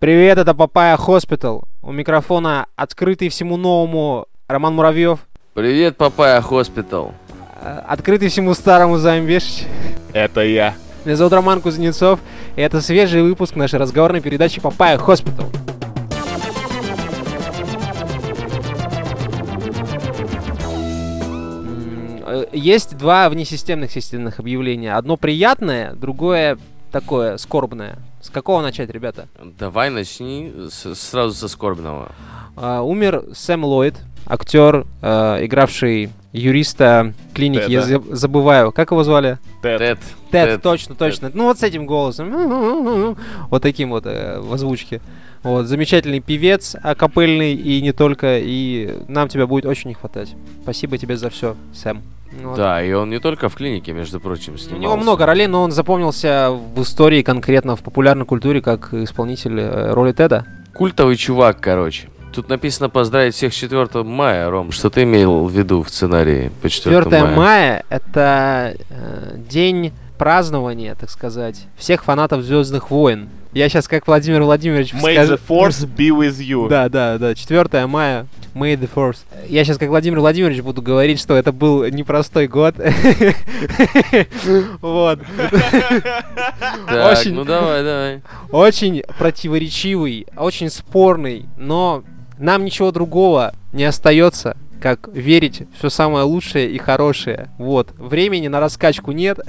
Привет, это Papaya Hospital. У микрофона открытый всему новому Роман Муравьев. Привет, Papaya Hospital. Э, Открытый всему старому Замбешич. Это я. Меня зовут Роман Кузнецов, и это свежий выпуск нашей разговорной передачи Papaya Hospital. Э, Есть два внесистемных системных объявления. Одно приятное, другое такое скорбное. С какого начать, ребята? Давай начни с- сразу со скорбного. А, умер Сэм Ллойд, актер, э, игравший юриста клиники. Я Теда. за- забываю, как его звали? Тед. Тед. Тед, точно, точно. Ну вот с этим голосом. Вот таким вот э, в озвучке. Вот, замечательный певец, акапельный и не только. И нам тебя будет очень не хватать. Спасибо тебе за все, Сэм. Вот. Да, и он не только в клинике, между прочим, У снимался. него много ролей, но он запомнился в истории конкретно в популярной культуре как исполнитель э, роли Теда. Культовый чувак, короче. Тут написано поздравить всех с 4 мая, Ром. Что ты имел в виду в сценарии по 4, 4 мая? мая это э, день празднования, так сказать, всех фанатов Звездных войн. Я сейчас как Владимир Владимирович May скажу- the force be with you. Да, да, да. 4 мая. May the Force. Я сейчас как Владимир Владимирович буду говорить, что это был непростой год. Вот. Очень- ну давай, давай. Очень противоречивый, очень спорный, но нам ничего другого не остается, как верить все самое лучшее и хорошее. Вот. Времени на раскачку нет.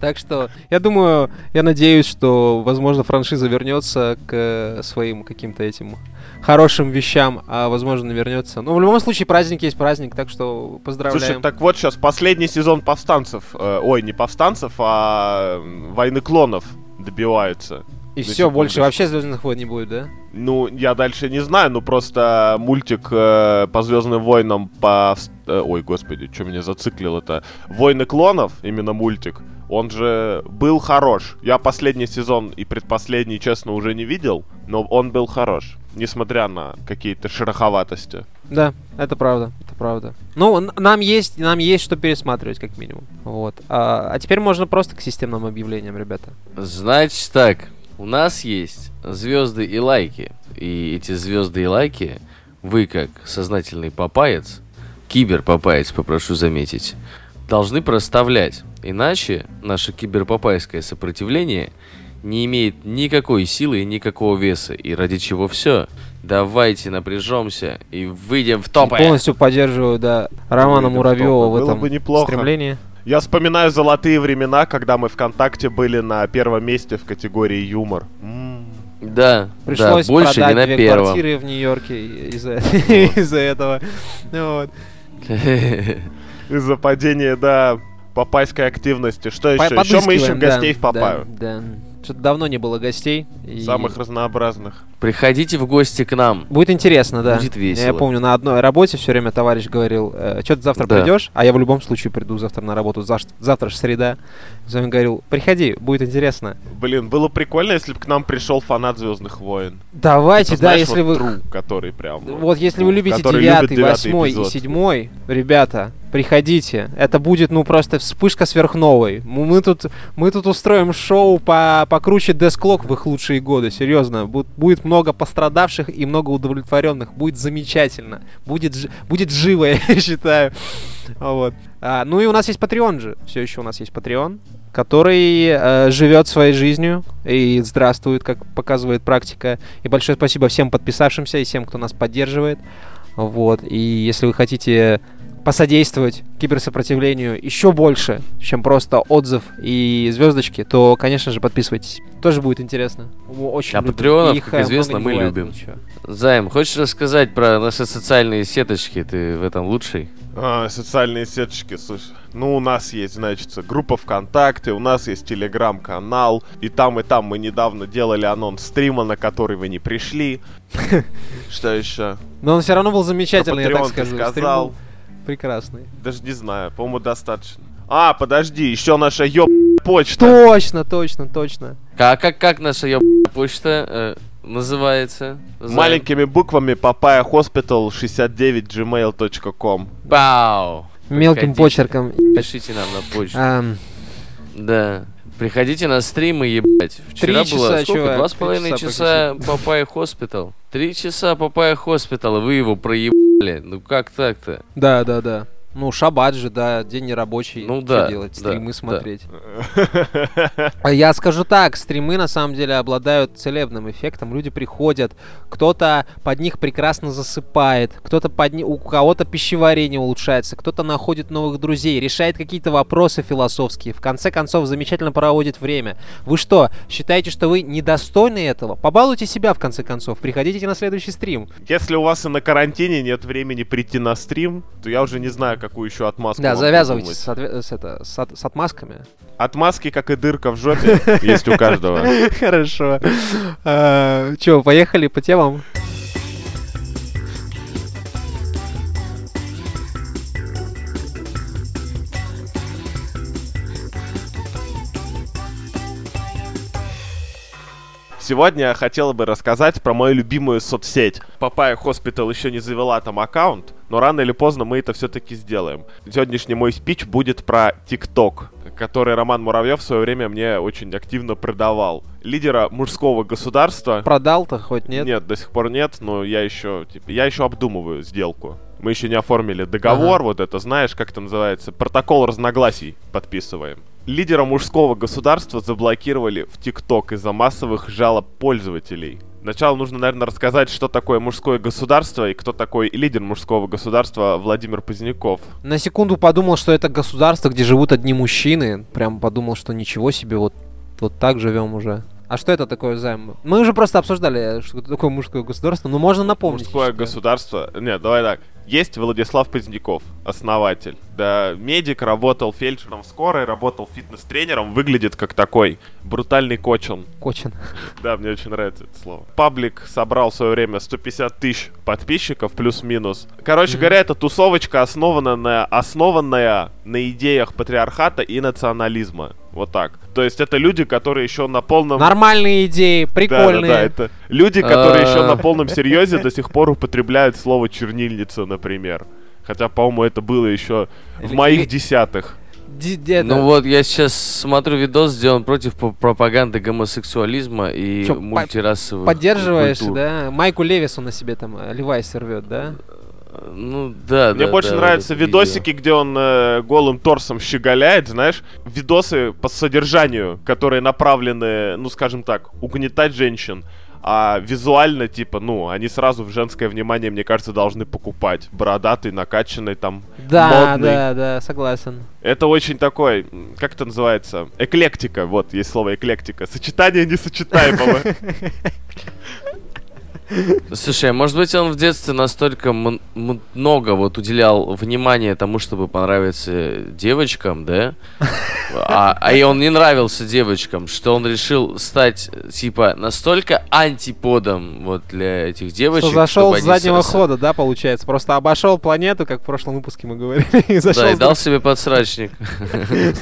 Так что, я думаю, я надеюсь, что, возможно, франшиза вернется к своим каким-то этим хорошим вещам, а, возможно, вернется. Но в любом случае, праздник есть праздник, так что поздравляем. Слушай, так вот сейчас последний сезон повстанцев, э, ой, не повстанцев, а войны клонов добивается. И все, больше секундочку. вообще Звездных войн не будет, да? Ну, я дальше не знаю, но просто мультик э, по Звездным войнам по... э, ой, господи, что меня зациклило это? Войны клонов, именно мультик, он же был хорош. Я последний сезон и предпоследний, честно, уже не видел, но он был хорош. Несмотря на какие-то шероховатости. Да, это правда, это правда. Ну, нам есть, нам есть что пересматривать, как минимум. Вот. А, а теперь можно просто к системным объявлениям, ребята. Значит так, у нас есть звезды и лайки. И эти звезды и лайки вы, как сознательный папаец, киберпапаец, попрошу заметить, должны проставлять. Иначе наше киберпапайское сопротивление не имеет никакой силы и никакого веса. И ради чего все. Давайте напряжемся и выйдем в топы. Полностью поддерживаю, да, Романа в Муравьева в. Было этом бы неплохо. стремлении. Я вспоминаю золотые времена, когда мы ВКонтакте были на первом месте в категории юмор. Да, Пришлось да, больше не продать на две первом. квартиры в Нью-Йорке из-за этого. Вот. Из-за падения, да, папайской активности. Что еще? Еще мы ищем гостей в Папаю. Да. Что-то давно не было гостей. и Самых разнообразных. Приходите в гости к нам. Будет интересно, да. Будет весело. Я помню, на одной работе все время товарищ говорил, что ты завтра Да. придешь, а я в любом случае приду завтра на работу, Заш- завтра же среда. Он говорил, приходи, будет интересно. Блин, было прикольно, если бы к нам пришел фанат Звездных войн. Давайте, Типа, да, знаешь, если вот вы... true, который прям. Вот если вы любите девятый, восьмой и седьмой, ребята, приходите. Это будет, ну, просто вспышка сверхновой. Мы тут, мы тут устроим шоу по, покруче Десклок в их лучшие годы, серьезно. Будет, будет много пострадавших и много удовлетворенных. Будет замечательно. Будет, будет живо, я считаю. Вот. А, ну и у нас есть Patreon же. Все еще у нас есть Patreon который э, живет своей жизнью и здравствует, как показывает практика. И большое спасибо всем подписавшимся и всем, кто нас поддерживает. Вот. И если вы хотите посодействовать киберсопротивлению еще больше, чем просто отзыв и звездочки, то, конечно же, подписывайтесь. Тоже будет интересно. Очень А люблю. патреонов, Их, как известно, мы бывает, любим. Займ, хочешь рассказать про наши социальные сеточки? Ты в этом лучший? А, социальные сеточки, слушай. Ну, у нас есть, значит, группа ВКонтакте, у нас есть телеграм-канал, и там, и там мы недавно делали анонс стрима, на который вы не пришли. Что еще? Но он все равно был замечательный, я так скажу. Стрим сказал. Прекрасный. Даже не знаю, по-моему, достаточно. А, подожди, еще наша ёб почта. Точно, точно, точно. А как, как наша ёб... почта э, называется? Займ? Маленькими буквами papaya hospital 69 gmail.com. Бау! Мелким почерком. Пишите нам на почту. Ам, Да. Приходите на стримы, ебать. Вчера Три было часа, сколько? чувак, Два с половиной часа часа Papaya Hospital. Три часа Papaya Hospital, вы его проебали. Ну как так-то? Да, да, да. Ну, шаббат же, да, день нерабочий. Ну да, делать? да, Стримы да. смотреть. А Я скажу так, стримы на самом деле обладают целебным эффектом. Люди приходят, кто-то под них прекрасно засыпает, кто-то под ни- у кого-то пищеварение улучшается, кто-то находит новых друзей, решает какие-то вопросы философские, в конце концов замечательно проводит время. Вы что, считаете, что вы недостойны этого? Побалуйте себя в конце концов, приходите на следующий стрим. Если у вас и на карантине нет времени прийти на стрим, то я уже не знаю, какую еще отмазку Да, придумать. с, отве- с это, с от- с отмазками. Отмазки, как и дырка в жопе, есть у каждого. Хорошо. Че, поехали по темам? Сегодня я хотел бы рассказать про мою любимую соцсеть. Papaya Hospital еще не завела там аккаунт, но рано или поздно мы это все-таки сделаем. Сегодняшний мой спич будет про TikTok, который Роман Муравьев в свое время мне очень активно продавал. Лидера мужского государства... Продал-то хоть нет? Нет, до сих пор нет, но я еще, типа, я еще обдумываю сделку. Мы еще не оформили договор, Ага. вот это, знаешь, как это называется, протокол разногласий подписываем. Лидера мужского государства заблокировали в ТикТок из-за массовых жалоб пользователей. Сначала нужно, наверное, рассказать, что такое мужское государство и кто такой лидер мужского государства Владимир Поздняков. На секунду подумал, что это государство, где живут одни мужчины. Прям подумал, что ничего себе, вот, вот так живем уже. А что это такое займ? Мы уже просто обсуждали, что такое мужское государство, но можно напомнить. Мужское что- государство... Нет, давай так. Есть Владислав Поздняков, основатель. Да, медик, работал фельдшером в скорой, работал фитнес-тренером, выглядит как такой брутальный кочин. Кочин. Да, мне очень нравится это слово. Паблик собрал в свое время 150 тысяч подписчиков, плюс-минус. Короче Мгм. говоря, эта тусовочка основана на, основанная на идеях патриархата и национализма. Вот так. То есть это люди, которые еще на полном... Нормальные идеи, прикольные. Да, да, да, это люди, которые еще А. на полном серьезе до сих пор употребляют слово чернильница, например. Хотя, по-моему, это было еще в Или- моих или- десятых. Ну вот, я сейчас смотрю видос, сделан против пропаганды гомосексуализма и Чё, мультирасовых Поддерживаешь, культур. да? Майку Левису на себе там э, Левайс рвет, да? Ну да, Мне да, больше да, вот нравятся это видосики, где он э, голым торсом щеголяет, знаешь, видосы по содержанию, которые направлены, ну, скажем так, угнетать женщин. А визуально, типа, ну, они сразу в женское внимание, мне кажется, должны покупать. Бородатый, накачанный там. Да, Модный. да, да, согласен. Это очень такой, как это называется? Эклектика, вот, есть слово эклектика. Сочетание несочетаемого. Слушай, а может быть он в детстве настолько много вот уделял внимания тому, чтобы понравиться девочкам, да? А, а и он не нравился девочкам, что он решил стать типа настолько антиподом вот для этих девочек. Что зашел чтобы с заднего с- хода, да, получается? Просто обошел планету, как в прошлом выпуске мы говорили, и зашел Да, и дал себе подсрачник.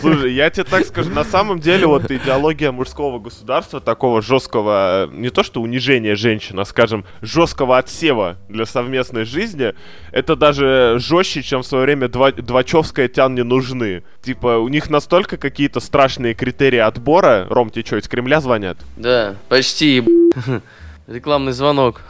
Слушай, я тебе так скажу, на самом деле вот идеология мужского государства, такого жесткого, не то что унижения женщин, а, скажем, жесткого отсева для совместной жизни, это даже жестче, чем в свое время два, Двачевская тян не нужны. Типа, у них настолько какие-то страшные критерии отбора. Ром, тебе что, из Кремля звонят? Да, почти. Рекламный звонок.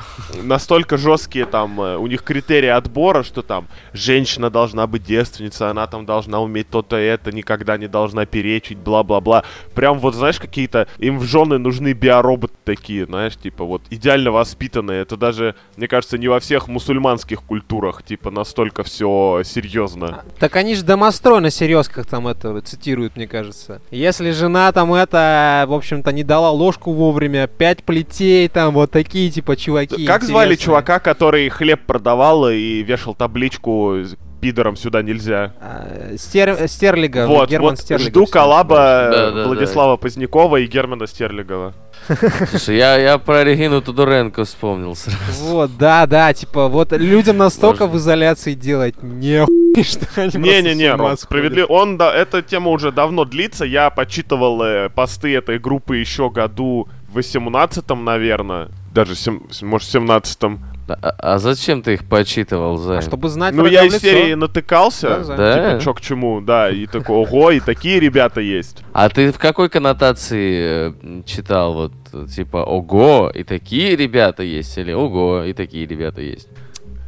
настолько жесткие там э, у них критерии отбора, что там женщина должна быть девственницей, она там должна уметь то-то и это, никогда не должна перечить, бла-бла-бла. Прям вот, знаешь, какие-то им в жены нужны биороботы такие, знаешь, типа вот идеально воспитанные. Это даже, мне кажется, не во всех мусульманских культурах, типа настолько все серьезно. Так они же домострой на серьезках там это цитируют, мне кажется. Если жена там это, в общем-то, не дала ложку вовремя, пять плетей там, вот такие типа чуваки. Как звали интересные. чувака, который хлеб продавал и вешал табличку пидором сюда нельзя? А, Стер- Стерлига, Вот, Герман вот Стерлигов, жду коллаба Да, да, да. Владислава Позднякова и Германа Стерлигова. Слушай, я, я про Регину Тодоренко вспомнил сразу. Вот, да, да, типа, вот людям настолько Можно. в изоляции делать не что Не-не-не, справедливо. Он, да, эта тема уже давно длится. Я почитывал э, посты этой группы еще году в 18 наверное. Даже, сем- может, в 17 А, а зачем ты их почитывал, Займ? А чтобы знать Ну, я в из серии натыкался. Да, да. Типа, чё к чему, да, и такой, ого, и такие ребята есть. А ты в какой коннотации э, читал? Вот, типа, ого, и такие ребята есть, или ого, и такие ребята есть?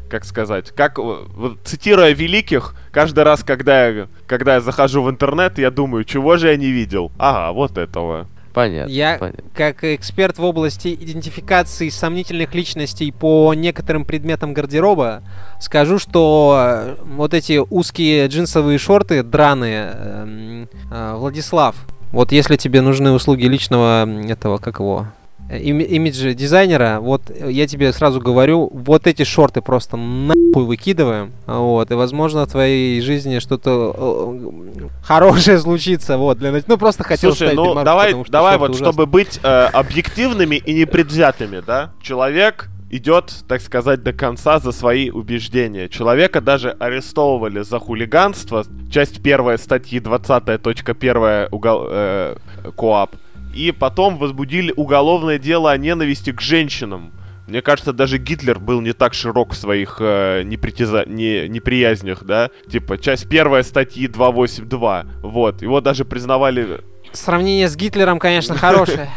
как сказать, как, э, вот, цитируя великих, каждый раз, когда я, когда я захожу в интернет, я думаю, чего же я не видел? Ага, вот этого. Понятно. Я, понятно. как эксперт в области идентификации сомнительных личностей по некоторым предметам гардероба, скажу, что э, вот эти узкие джинсовые шорты драные, эм, э, Владислав, вот если тебе нужны услуги личного этого, как его, э, ими- имидж дизайнера, вот э, я тебе сразу говорю, вот эти шорты просто нахуй выкидываем, вот, и возможно в твоей жизни что-то э, хорошее случится, вот, для ну просто хотел Слушай, ну ремарку, давай, потому давай вот, ужасные. чтобы быть э, объективными и непредвзятыми, да, человек идет, так сказать, до конца за свои убеждения. Человека даже арестовывали за хулиганство, часть первая статьи 20.1 угол, э, КОАП, и потом возбудили уголовное дело о ненависти к женщинам. Мне кажется, даже Гитлер был не так широк в своих э, непритяза- не, неприязнях, да? Типа, часть первая статьи 282. Вот. Его даже признавали Сравнение с Гитлером, конечно, хорошее.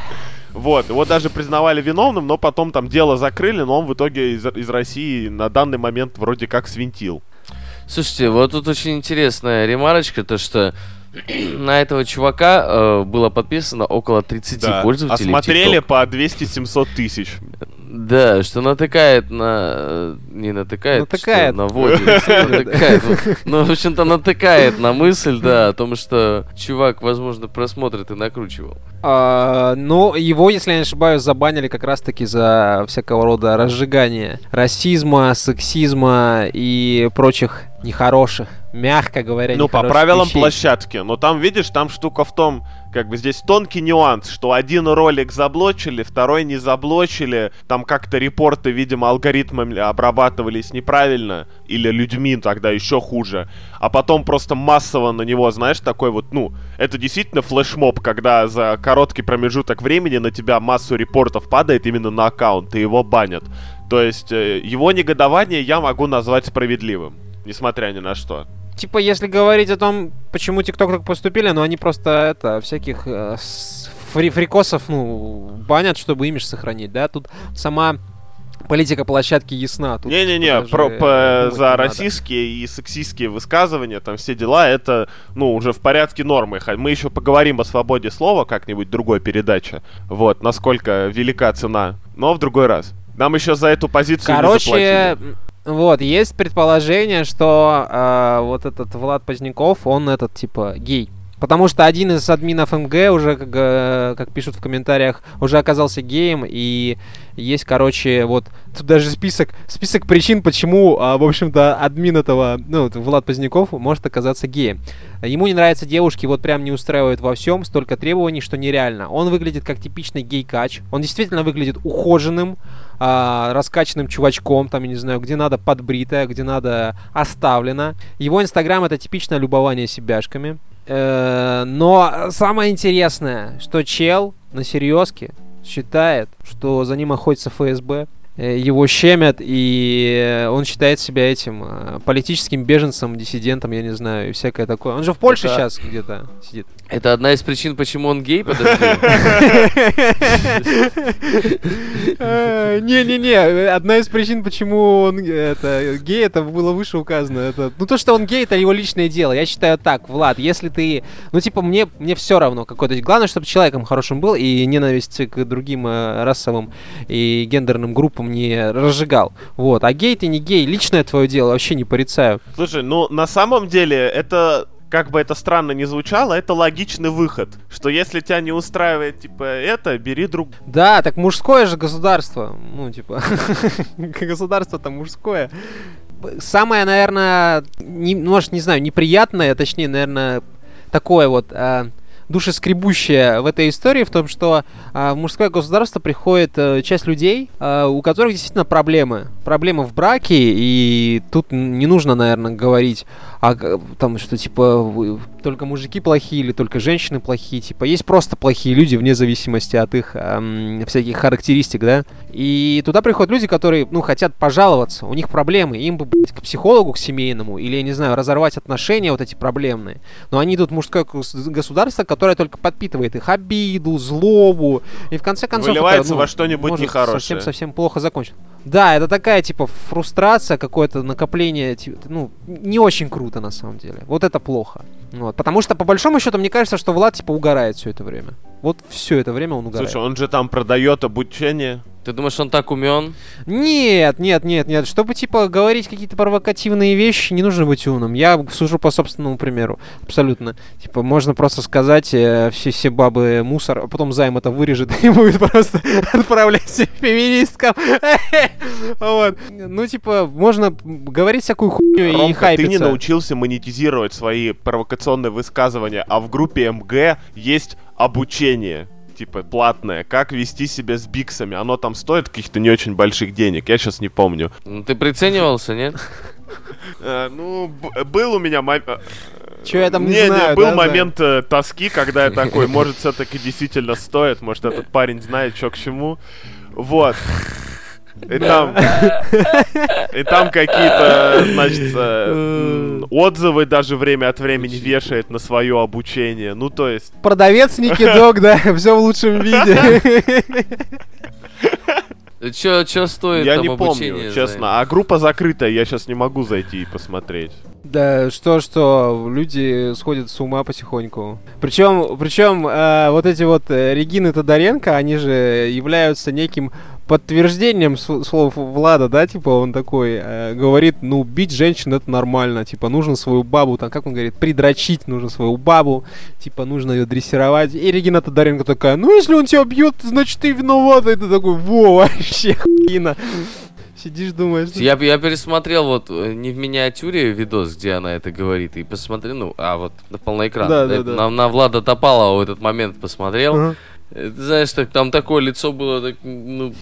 вот, его даже признавали виновным, но потом там дело закрыли, но он в итоге из, из России на данный момент вроде как свинтил. Слушайте, вот тут очень интересная ремарочка, то что на этого чувака э, было подписано около 30 Да. пользователей. в Осмотрели TikTok. по 200-700 тысяч. Да, что натыкает на... Не натыкает, Натыкает. что наводит. Натыкает. Ну, в общем-то, натыкает на мысль, да, о том, что чувак, возможно, просмотрит и накручивал. А, Ну, его, если я не ошибаюсь, забанили как раз-таки за всякого рода разжигание расизма, сексизма и прочих нехороших, мягко говоря, Ну, по правилам вещей. площадки. Но там, видишь, там штука в том, как бы здесь тонкий нюанс, что один ролик заблочили, второй не заблочили. Там как-то репорты, видимо, алгоритмами обрабатывались неправильно. Или людьми тогда еще хуже. А потом просто массово на него, знаешь, такой вот, ну, это действительно флешмоб, когда за короткий промежуток времени на тебя массу репортов падает именно на аккаунт, и его банят. То есть э, его негодование я могу назвать справедливым. Несмотря ни на что. Типа, если говорить о том, почему ТикТок так поступили, ну, они просто, это, всяких э, фри- фрикосов, ну, банят, чтобы имидж сохранить, да? Тут сама политика площадки ясна. Не-не-не, про, по- за не надо. российские и сексистские высказывания, там все дела, это, ну, уже в порядке нормы. Мы еще поговорим о свободе слова как-нибудь в другой передаче. Вот, насколько велика цена. Но в другой раз. Нам еще за эту позицию не Короче, заплатили. Вот, есть предположение, что э, вот этот Влад Поздняков, он этот, типа, гей. Потому что один из админов МГ уже, как, э, как пишут в комментариях, уже оказался геем, и есть, короче, вот, тут даже список, список причин, почему, а, в общем-то, админ этого, ну, Влад Поздняков может оказаться геем. Ему не нравятся девушки, вот прям не устраивают во всем, столько требований, что нереально. Он выглядит как типичный гей-кач, он действительно выглядит ухоженным, а, раскачанным чувачком, там, я не знаю, где надо подбритое, где надо оставлено. Его инстаграм это типичное любование себяшками. Э, Но самое интересное, что чел на серьезке считает, что за ним охотится ФСБ, его щемят, и он считает себя этим э, политическим беженцем, диссидентом, я не знаю, и всякое такое. Он же в Польше Это- сейчас где-то сидит. Это одна из причин, почему он гей, подожди. Э, Не-не-не, одна из причин, почему он э, это гей, это было выше указано. Это, ну то, что он гей, это его личное дело. Я считаю так, Влад, если ты, ну типа мне мне все равно какой-то. Главное, чтобы человеком хорошим был и ненависть к другим э, расовым и гендерным группам не разжигал. Вот, а гей ты не гей, личное твое дело, вообще не порицаю. Слушай, ну, на самом деле, это... Как бы это странно не звучало, это логичный выход. Что если тебя не устраивает, типа, это, бери друг... Да, так мужское же государство. Ну, типа, государство-то мужское. Самое, наверное, не, может, не знаю, неприятное, точнее, наверное, такое вот. а, душескребущее в этой истории в том, что а, в мужское государство приходит а, часть людей, а, у которых действительно проблемы. Проблемы в браке, и тут не нужно, наверное, говорить а там что типа только мужики плохие или только женщины плохие, типа есть просто плохие люди вне зависимости от их эм, всяких характеристик, да. И туда приходят люди, которые, ну, хотят пожаловаться, у них проблемы, им бы к психологу, к семейному, или, я не знаю, разорвать отношения вот эти проблемные. Но они в мужское государство, которое только подпитывает их обиду, злобу, и в конце концов... Выливается это, ну, во что-нибудь нехорошее. Совсем-совсем плохо закончится. Да, это такая, типа, фрустрация, какое-то накопление, типа, ну, не очень круто, на самом деле. Вот это плохо. Вот, потому что, по большому счету, мне кажется, что Влад, типа, угорает все это время. Вот все это время он угорает. Слушай, он же там продает обучение. Ты думаешь, он так умен? Нет, нет, нет, нет. Чтобы, типа, говорить какие-то провокативные вещи, не нужно быть умным. Я сужу по собственному примеру. Абсолютно. Типа, можно просто сказать, э, все, все бабы мусор, а потом займ это вырежет и будет просто отправлять всех феминисткам. Вот. Ну, типа, можно говорить всякую хуйню Ромка, и хайпиться. ты не научился монетизировать свои провокационные высказывания, а в группе МГ есть обучение типа, платное, как вести себя с биксами. Оно там стоит каких-то не очень больших денег, я сейчас не помню. Ну, ты приценивался, нет? Э, ну, был у меня... Э, Че я там не, не знаю, был момент э, тоски, когда я такой, может, все-таки действительно стоит, может, этот парень знает, что к чему. Вот. И там, и там какие-то, значит, э, отзывы даже время от времени вешает на свое обучение. Ну, то есть... Продавец Никидок, да, все в лучшем виде. Че, че стоит Я там не помню, честно. А группа закрытая, я сейчас не могу зайти и посмотреть. Да, что, что люди сходят с ума потихоньку. Причем, причем э, вот эти вот э, Регины Тодоренко, они же являются неким подтверждением слов Влада, да, типа он такой э, говорит, ну, бить женщин это нормально, типа нужно свою бабу, там, как он говорит, придрочить нужно свою бабу, типа нужно ее дрессировать. И Регина Тодоренко такая, ну, если он тебя бьет, значит, ты виновата. И ты такой, во, вообще хуйна. Сидишь, думаешь... Я, я пересмотрел вот э, не в миниатюре видос, где она это говорит, и посмотрел, ну, а вот на полный экран. Да, да, да. На, на Влада Топалова в этот момент посмотрел. Uh-huh. Ты знаешь, так, там такое лицо было, так, ну,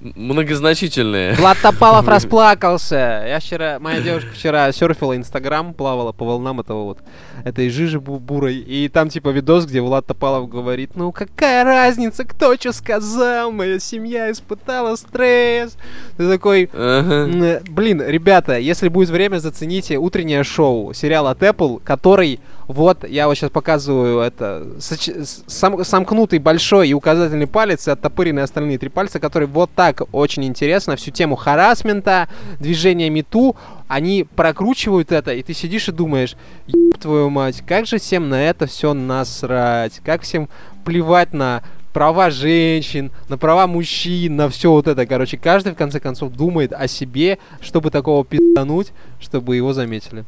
многозначительное. Влад Топалов расплакался. Я вчера, моя девушка вчера серфила Инстаграм, плавала по волнам этого вот, этой жижи бурой. И там типа видос, где Влад Топалов говорит, ну какая разница, кто что сказал, моя семья испытала стресс. Ты такой, ага. блин, ребята, если будет время, зацените утреннее шоу, сериал от Apple, который вот, я вот сейчас показываю это, сам, сомкнутый большой и указательный палец и оттопыренные остальные три пальца, которые вот так очень интересно всю тему харасмента, движения мету, они прокручивают это, и ты сидишь и думаешь, твою мать, как же всем на это все насрать, как всем плевать на права женщин, на права мужчин, на все вот это. Короче, каждый в конце концов думает о себе, чтобы такого пиздануть, чтобы его заметили.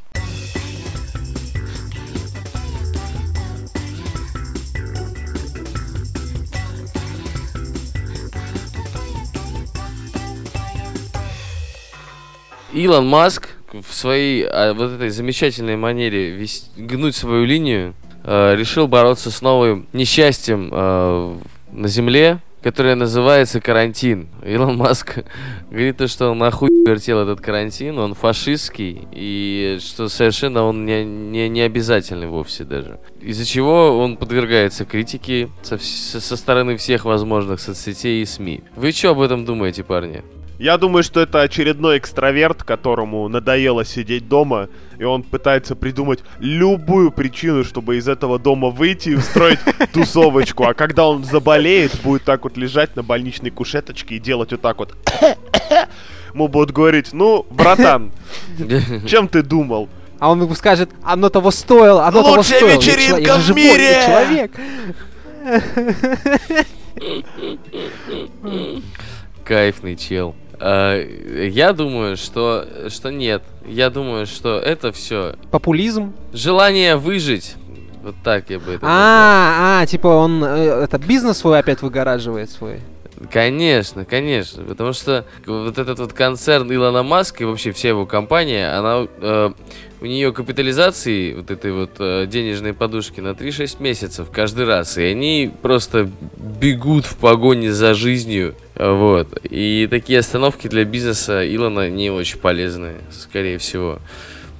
Илон Маск в своей а, вот этой замечательной манере весь, гнуть свою линию э, решил бороться с новым несчастьем э, на Земле, которое называется карантин. Илон Маск говорит, то, что он нахуй вертел этот карантин, он фашистский, и что совершенно он не, не, не обязательный вовсе даже. Из-за чего он подвергается критике со, со стороны всех возможных соцсетей и СМИ. Вы что об этом думаете, парни? Я думаю, что это очередной экстраверт, которому надоело сидеть дома, и он пытается придумать любую причину, чтобы из этого дома выйти и устроить тусовочку. А когда он заболеет, будет так вот лежать на больничной кушеточке и делать вот так вот. Ему будут говорить, ну, братан, чем ты думал? А он скажет, оно того стоило, оно того стоило. Лучшая вечеринка в мире! Человек. Кайфный чел. Uh, я думаю, что, что нет. Я думаю, что это все... Популизм? Желание выжить. Вот так я бы это а, а, типа он э, это бизнес свой опять выгораживает свой. Конечно, конечно, потому что вот этот вот концерн Илона Маска и вообще вся его компания, она э, у нее капитализации вот этой вот э, денежной подушки на 3-6 месяцев каждый раз, и они просто бегут в погоне за жизнью, вот. И такие остановки для бизнеса Илона не очень полезны, скорее всего.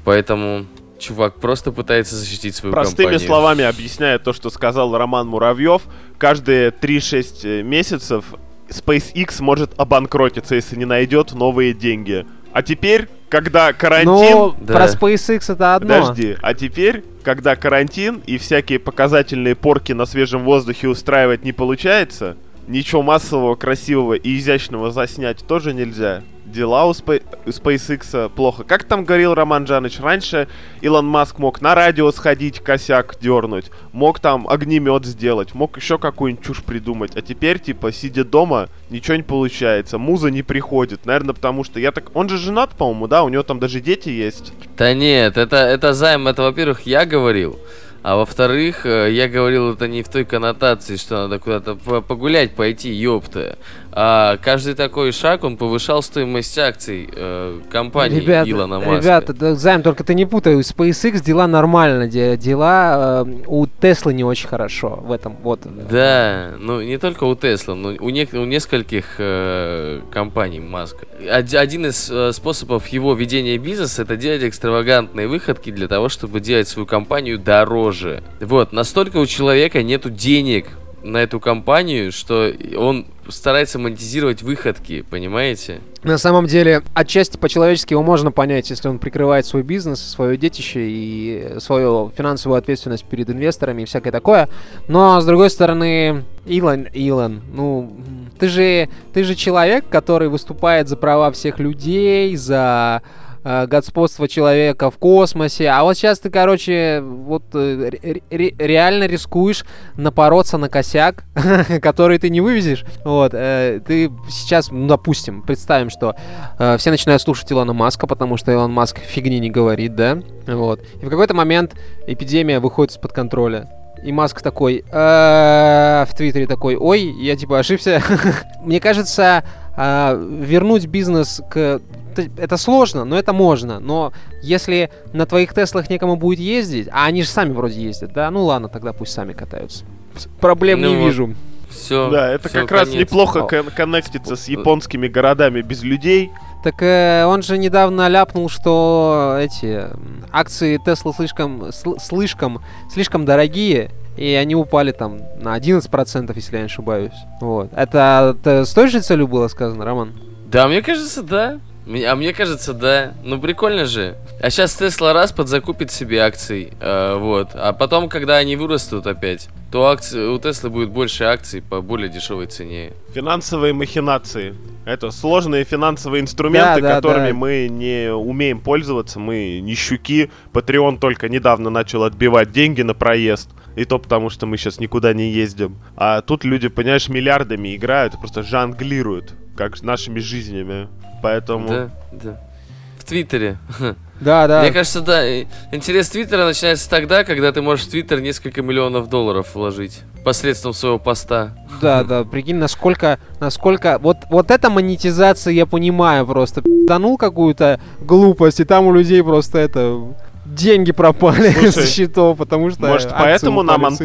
Поэтому чувак просто пытается защитить свою Простыми компанию. словами объясняя то, что сказал Роман Муравьев, каждые 3-6 месяцев SpaceX может обанкротиться, если не найдет новые деньги. А теперь, когда карантин... Ну, Да. про SpaceX это одно. Подожди, а теперь, когда карантин и всякие показательные порки на свежем воздухе устраивать не получается, ничего массового, красивого и изящного заснять тоже нельзя. Дела у, Спа- у SpaceX плохо. Как там говорил Роман Джаныч, раньше Илон Маск мог на радио сходить, косяк дернуть, мог там огнемет сделать, мог еще какую-нибудь чушь придумать. А теперь, типа, сидя дома, ничего не получается, муза не приходит. Наверное, потому что я так... Он же женат, по-моему, да? У него там даже дети есть. Да нет, это, это займ, это, во-первых, я говорил. А во-вторых, э, я говорил это не в той коннотации, что надо куда-то по- погулять, пойти, ёпта. А каждый такой шаг, он повышал стоимость акций э, компании Ребята, Илона Маска. ребята, да, Займ, только ты не путай, у SpaceX дела нормально, де- дела э, у Теслы не очень хорошо в этом, вот. Да, ну не только у Тесла, но у, нек- у нескольких э, компаний Маска. Од- один из э, способов его ведения бизнеса это делать экстравагантные выходки для того, чтобы делать свою компанию дороже. Вот, настолько у человека нету денег на эту компанию, что он старается монетизировать выходки, понимаете? На самом деле, отчасти по-человечески его можно понять, если он прикрывает свой бизнес, свое детище и свою финансовую ответственность перед инвесторами и всякое такое. Но, с другой стороны, Илон, Илон, ну, ты же, ты же человек, который выступает за права всех людей, за э, господство человека в космосе. А вот сейчас ты, короче, вот э, ре- ре- реально рискуешь напороться на косяк, который ты не вывезешь. Вот, э, ты сейчас, ну, допустим, представим, что э, все начинают слушать Илона Маска, потому что Илон Маск фигни не говорит, да? Вот. И в какой-то момент эпидемия выходит из-под контроля. И Маск такой в Твиттере такой, ой, я типа ошибся. Мне кажется, э, вернуть бизнес к... Это сложно, но это можно. Но если на твоих Теслах некому будет ездить, а они же сами вроде ездят, да? Ну ладно, тогда пусть сами катаются. Проблем Ну не вот. вижу. Все. да, это как раз неплохо кон- коннектиться с японскими городами без людей. Так э, он же недавно ляпнул, что эти акции Тесла слишком, сл- слишком, слишком дорогие, и они упали там на 11%, если я не ошибаюсь. Вот. Это, это с той же целью было сказано, Роман? Да, мне кажется, да. Мне- А мне кажется, да. Ну прикольно же. А сейчас Тесла раз подзакупит себе акций, э, вот. А потом, когда они вырастут опять, то акции, у Теслы будет больше акций по более дешевой цене. Финансовые махинации. Это сложные финансовые инструменты, Да, да, которыми да. мы не умеем пользоваться. Мы нищуки. Patreon только недавно начал отбивать деньги на проезд. И то потому, что мы сейчас никуда не ездим. А тут люди, понимаешь, миллиардами играют, просто жонглируют, как с нашими жизнями. Поэтому... Да, да. В Твиттере. Да, да. Мне кажется, да. Интерес Твиттера начинается тогда, когда ты можешь в Твиттер несколько миллионов долларов вложить посредством своего поста. Да, да, прикинь, насколько, насколько, вот, вот эта монетизация, я понимаю просто, пи***нул какую-то глупость, и там у людей просто это, деньги пропали Слушай, с счетов, потому что может, поэтому нам Ан-.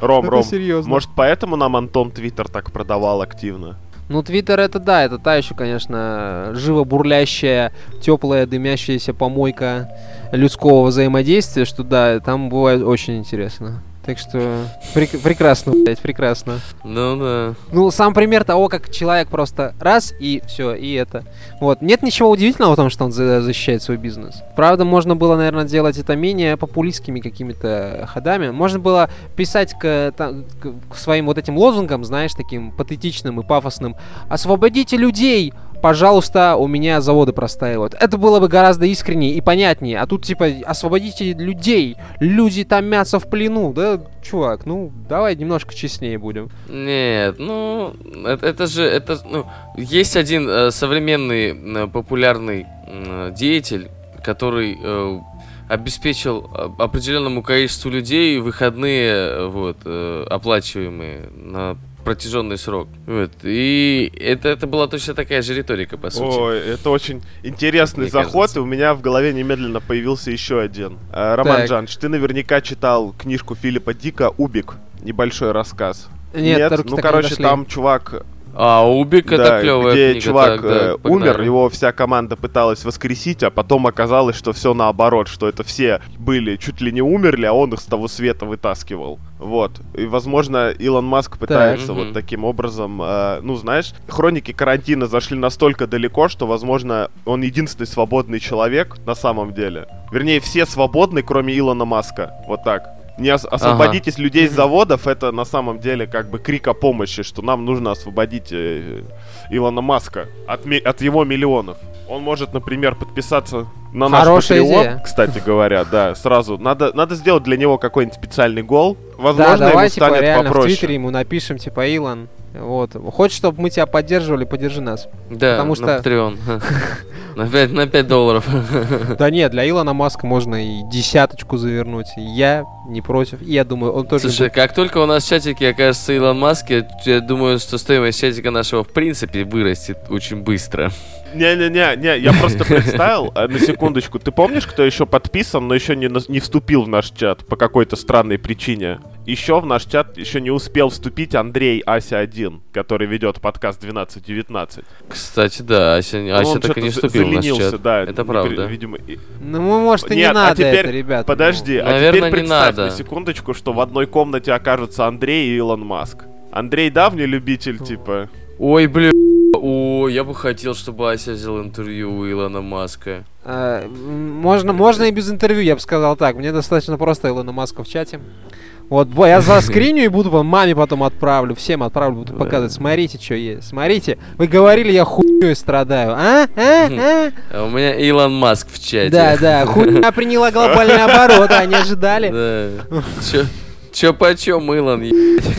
Ром, Это Ром, серьезно. может, поэтому нам Антон Твиттер так продавал активно? Ну, Твиттер это да, это та еще, конечно, живо бурлящая, теплая, дымящаяся помойка людского взаимодействия, что да, там бывает очень интересно. Так что прек- прекрасно, блядь, прекрасно. Ну да. Ну, сам пример того, как человек просто раз и все, и это. Вот. Нет ничего удивительного в том, что он за- защищает свой бизнес. Правда, можно было, наверное, делать это менее популистскими какими-то ходами. Можно было писать к, там, к- своим вот этим лозунгам, знаешь, таким патетичным и пафосным. Освободите людей! Пожалуйста, у меня заводы простаивают. Это было бы гораздо искреннее и понятнее. А тут типа освободите людей. Люди томятся в плену. Да, чувак, ну давай немножко честнее будем. Нет, ну, это, это же, это, ну, есть один э, современный э, популярный м, деятель, который э, обеспечил э, определенному количеству людей выходные, э, вот, э, оплачиваемые на протяженный срок. Вот. И это, это была точно такая же риторика, по сути. Ой, это очень интересный Мне заход, кажется. и у меня в голове немедленно появился еще один. Э, Роман Так. Джанович, ты наверняка читал книжку Филиппа Дика «Убик», небольшой рассказ. Нет, руки ну не короче, дошли. там чувак, А, Убик это да, клевая где книга. чувак так, да, э, погнали. умер, его вся команда пыталась воскресить, а потом оказалось, что все наоборот, что это все были чуть ли не умерли, а он их с того света вытаскивал. Вот. И, возможно, Илон Маск пытается Мгм. вот таким образом, э, ну, знаешь, хроники карантина зашли настолько далеко, что, возможно, он единственный свободный человек на самом деле. Вернее, все свободны, кроме Илона Маска. Вот так. Не ос- освободитесь людей из заводов, это на самом деле как бы крик о помощи, что нам нужно освободить э, Илона Маска от, ми- от его миллионов. Он может, например, подписаться на наш Хорошая Patreon, идея. кстати говоря, да, сразу. Надо, надо сделать для него какой-нибудь специальный гол. Да, Возможно, давай, ему типа, станет реально в попроще. Твиттере ему напишем, типа, Илон, вот, хочешь, чтобы мы тебя поддерживали, поддержи нас. Да, потому на что- Patreon. На 5, на 5 долларов. Да нет, для Илона Маска можно и десяточку завернуть. Я не против. И я думаю, он тоже... Слушай, будет. как только у нас в чатике окажется Илон Маск, я, я думаю, что стоимость чатика нашего в принципе вырастет очень быстро. Не-не-не, не, я просто представил, а, на секундочку, ты помнишь, кто еще подписан, но еще не, не вступил в наш чат по какой-то странной причине? Еще в наш чат еще не успел вступить Андрей Ася-1, который ведет подкаст 1219. Кстати, да, Ася, Ну, Ася он так и не вступил в наш заленился, чат. да. Это не правда. при- Видимо, и- Ну, может, и Нет, не а надо теперь- это, ребят. Подожди, а Наверное, теперь представь на секундочку, что в одной комнате окажутся Андрей и Илон Маск. Андрей давний любитель, типа. Ой, блин. О, я бы хотел, чтобы Ася взял интервью у Илона Маска. А, можно, можно и без интервью, я бы сказал так. Мне достаточно просто Илона Маска в чате. Вот, я заскриню и буду вам маме потом отправлю, всем отправлю, буду показывать. Смотрите, что есть. Смотрите, вы говорили, я хуйней страдаю. А? А? А? А у меня Илон Маск в чате. Да, да, хуйня приняла глобальный оборот, а не ожидали. Да. Чё почем, Илон?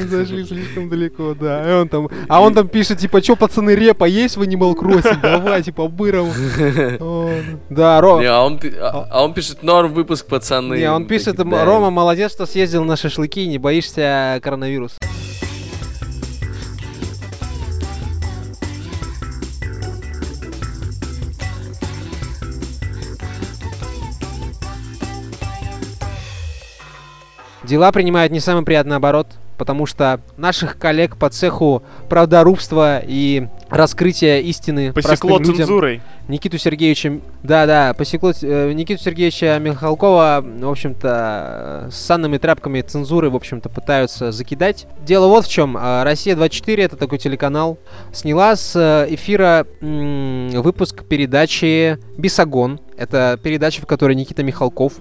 Зашли слишком далеко, да. И он там, а он там пишет, типа, что, пацаны, репа есть в Animal Crossing? Давайте по-бырому. О, Да, Ро... Не, а он, пи- а, а он пишет норм выпуск, пацаны. Не, он пишет. Рома, молодец, что съездил на шашлыки, не боишься коронавируса. Дела принимают не самый приятный оборот, потому что наших коллег по цеху правдорубства и раскрытия истины Посекло людям- цензурой. Никиту Сергеевича, да-да, посекло э, Никиту Сергеевича Михалкова, в общем-то, э, с санными тряпками цензуры, в общем-то, пытаются закидать. Дело вот в чем. а, Россия-24, это такой телеканал, сняла с э, эфира м, выпуск передачи «Бесогон». Это передача, в которой Никита Михалков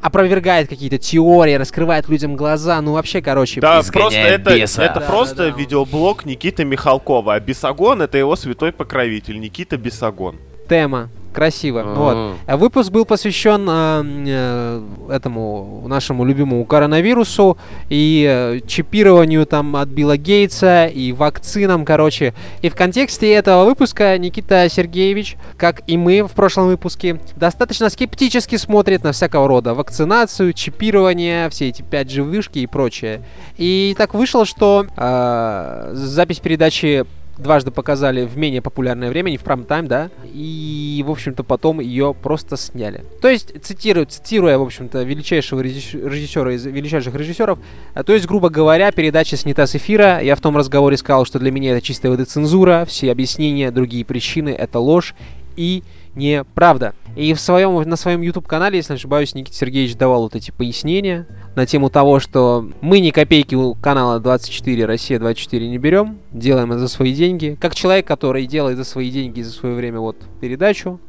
опровергает какие-то теории, раскрывает людям глаза, ну вообще, короче, Да, просто это, беса. это Да, просто да, да. видеоблог Никиты Михалкова, а Бесогон это его святой покровитель, Никита Бесогон. тема. Красиво. Вот. А. А Выпуск был посвящен э, э, этому нашему любимому коронавирусу и э, чипированию там от Билла Гейтса и вакцинам, короче. И в контексте этого выпуска Никита Сергеевич, как и мы в прошлом выпуске, достаточно скептически смотрит на всякого рода вакцинацию, чипирование, все эти 5G вышки и прочее. И так вышло, что э, запись передачи дважды показали в менее популярное время, не в прайм-тайм, да, и, в общем-то, потом ее просто сняли. То есть, цитирую, цитируя, в общем-то, величайшего режисс- режиссера из величайших режиссеров, а, то есть, грубо говоря, передача снята с эфира, я в том разговоре сказал, что для меня это чистая воды цензура, все объяснения, другие причины, это ложь и неправда. И в своем, на своем YouTube-канале, если не ошибаюсь, Никита Сергеевич давал вот эти пояснения на тему того, что мы ни копейки у канала 24, Россия 24 не берем, делаем это за свои деньги. Как человек, который делает за свои деньги и за свое время вот передачу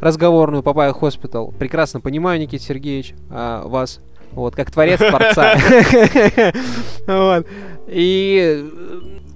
разговорную Papaya Hospital, прекрасно понимаю, Никита Сергеевич, а, вас. Вот, как творец творца. И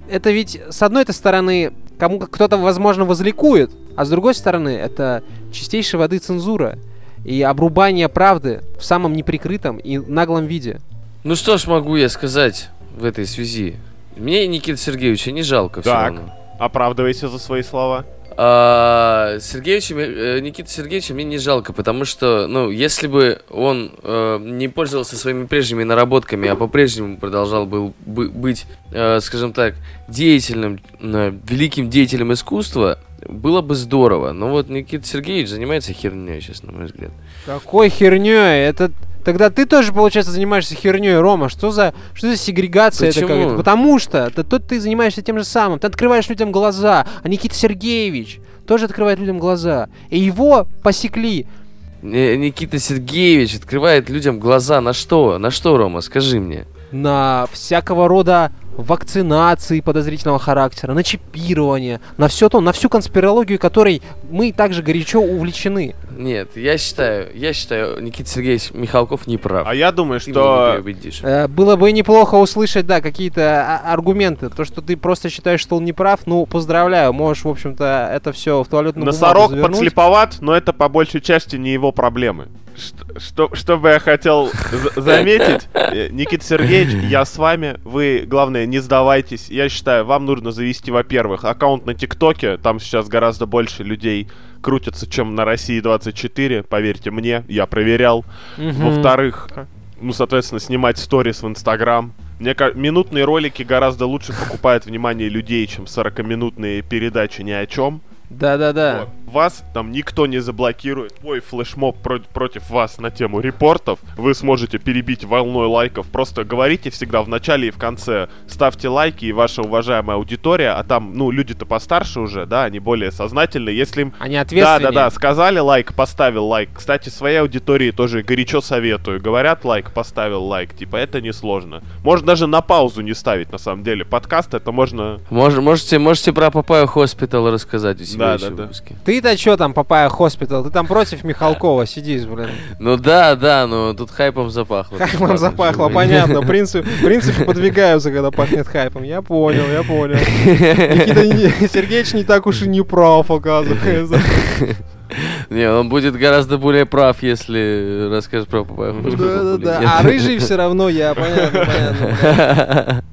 это ведь, с одной стороны, кому кто-то, возможно, возликует, а с другой стороны, это чистейшей воды цензура и обрубание правды в самом неприкрытом и наглом виде. Ну что ж могу я сказать в этой связи? Мне Никита Сергеевича не жалко все Так. равно. Оправдывайся за свои слова. А, Сергеевича, э, Никита Сергеевича мне не жалко, потому что, ну, если бы он э, не пользовался своими прежними наработками, а по-прежнему продолжал был бы- быть, э, скажем так, деятельным, э, великим деятелем искусства, было бы здорово. Но вот Никита Сергеевич занимается херней, сейчас, на мой взгляд. Какой херней? Это Тогда ты тоже, получается, занимаешься херней, Рома. Что за, что за сегрегация это Почему? какая-то? Потому что ты, тут ты занимаешься тем же самым. Ты открываешь людям глаза. А Никита Сергеевич тоже открывает людям глаза. И его посекли. Ни- Никита Сергеевич открывает людям глаза на что? На что, Рома, скажи мне? на всякого рода вакцинации подозрительного характера, на чипирование, на все то, на всю конспирологию, которой мы также горячо увлечены. Нет, я считаю, я считаю, Никита Сергеевич Михалков не прав. А я думаю, Ты меня не что... Э, было бы неплохо услышать, да, какие-то а- аргументы. То, что ты просто считаешь, что он не прав, ну, поздравляю. Можешь, в общем-то, это все в туалетную бумагу Носорог подслеповат, но это по большей части не его проблемы. Что, что, бы я хотел за- заметить, э, Никита Сергеевич, я с вами, вы, главное, не сдавайтесь. Я считаю, вам нужно завести, во-первых, аккаунт на ТикТоке, там сейчас гораздо больше людей крутятся, чем на России 24, поверьте мне, я проверял. Во-вторых, ну, соответственно, снимать сторис в Инстаграм. Мне ка- минутные ролики гораздо лучше покупают внимание людей, чем 40-минутные передачи ни о чем. Да-да-да. Вот. Вас там никто не заблокирует. Ой, флешмоб про- против вас на тему репортов. Вы сможете перебить волной лайков. Просто говорите всегда в начале и в конце. Ставьте лайки, и ваша уважаемая аудитория, а там, ну, люди-то постарше уже, да, они более сознательные. Если им Они да, ответственнее. да, да, сказали лайк, поставил лайк. Кстати, своей аудитории тоже горячо советую. Говорят лайк, поставил лайк. Типа, это несложно. Можно даже на паузу не ставить, на самом деле. Подкаст это можно... Мож- можете, можете про Папайю Hospital рассказать у себя Да, еще да, в да. выпуске. Ты-то что там, Papaya Hospital? Ты там против Михалкова сидишь, блин. Ну да, да, но тут хайпом запахло. Хайпом запахло, чё вы. понятно. Принципы, принципы подвигаются, когда пахнет хайпом. Я понял, я понял. Никита Сергеевич не так уж и не прав, оказывается. Не, он будет гораздо более прав, если расскажешь про Папайю Hospital. Да-да-да. А рыжий все равно я, понятно, понятно.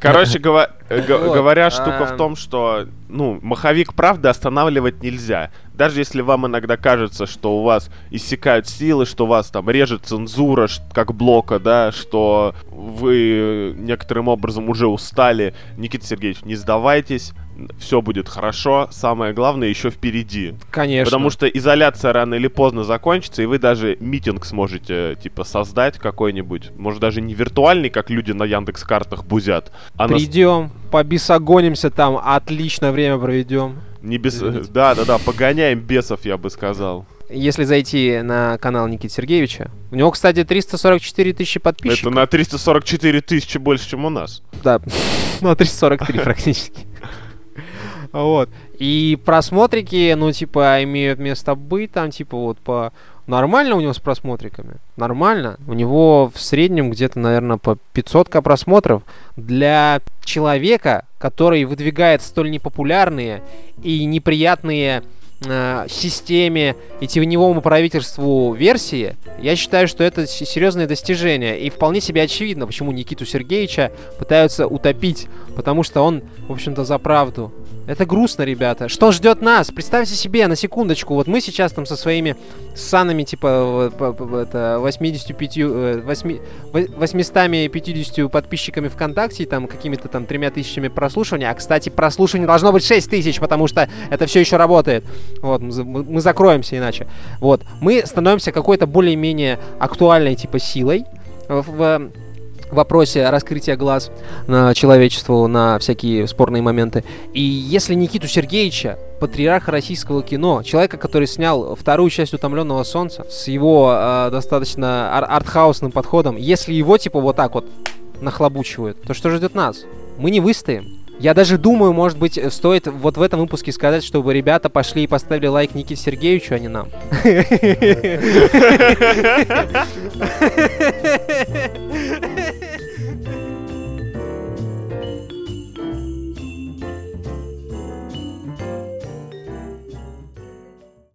Короче говоря, говоря, штука а- в том, что, ну, маховик правды останавливать нельзя. Даже если вам иногда кажется, что у вас иссякают силы, что вас там режет цензура, как блока, да, что вы некоторым образом уже устали. Никита Сергеевич, не сдавайтесь, все будет хорошо. Самое главное еще впереди. Конечно. Потому что изоляция рано или поздно закончится, и вы даже митинг сможете, типа, создать какой-нибудь. Может, даже не виртуальный, как люди на Яндекс картах бузят, а на Придем, побисогонимся там, отлично время проведем. Не без... Извините. Да, да, да, погоняем бесов, я бы сказал. Если зайти на канал Никиты Сергеевича, у него, кстати, 344 тысячи подписчиков. Это на 344 тысячи больше, чем у нас. Да, ну, 343 практически. Вот. И просмотрики, ну, типа, имеют место быть, там, типа, вот по... Нормально у него с просмотриками? Нормально. У него в среднем где-то, наверное, по 500 просмотров. Для человека, который выдвигает столь непопулярные и неприятные э, системе и теневому правительству версии, я считаю, что это серьезное достижение. И вполне себе очевидно, почему Никиту Сергеевича пытаются утопить. Потому что он, в общем-то, за правду. Это грустно, ребята. Что ждет нас? Представьте себе, на секундочку, вот мы сейчас там со своими санами, типа, это, 85, э, 8, во- 850 подписчиками ВКонтакте, там какими-то там тремя тысячами прослушиваний. А, кстати, прослушиваний должно быть 6 тысяч, потому что это все еще работает. Вот, мы- мы закроемся иначе. Вот, мы становимся какой-то более-менее актуальной, типа, силой в, в вопросе раскрытия глаз на человечеству на всякие спорные моменты. И если Никиту Сергеевича, патриарха российского кино, человека, который снял вторую часть «Утомленного солнца» с его э, достаточно ар- артхаусным подходом, если его типа вот так вот нахлобучивают, то что ждет нас? Мы не выстоим. Я даже думаю, может быть, э, стоит вот в этом выпуске сказать, чтобы ребята пошли и поставили лайк Никите Сергеевичу, а не нам.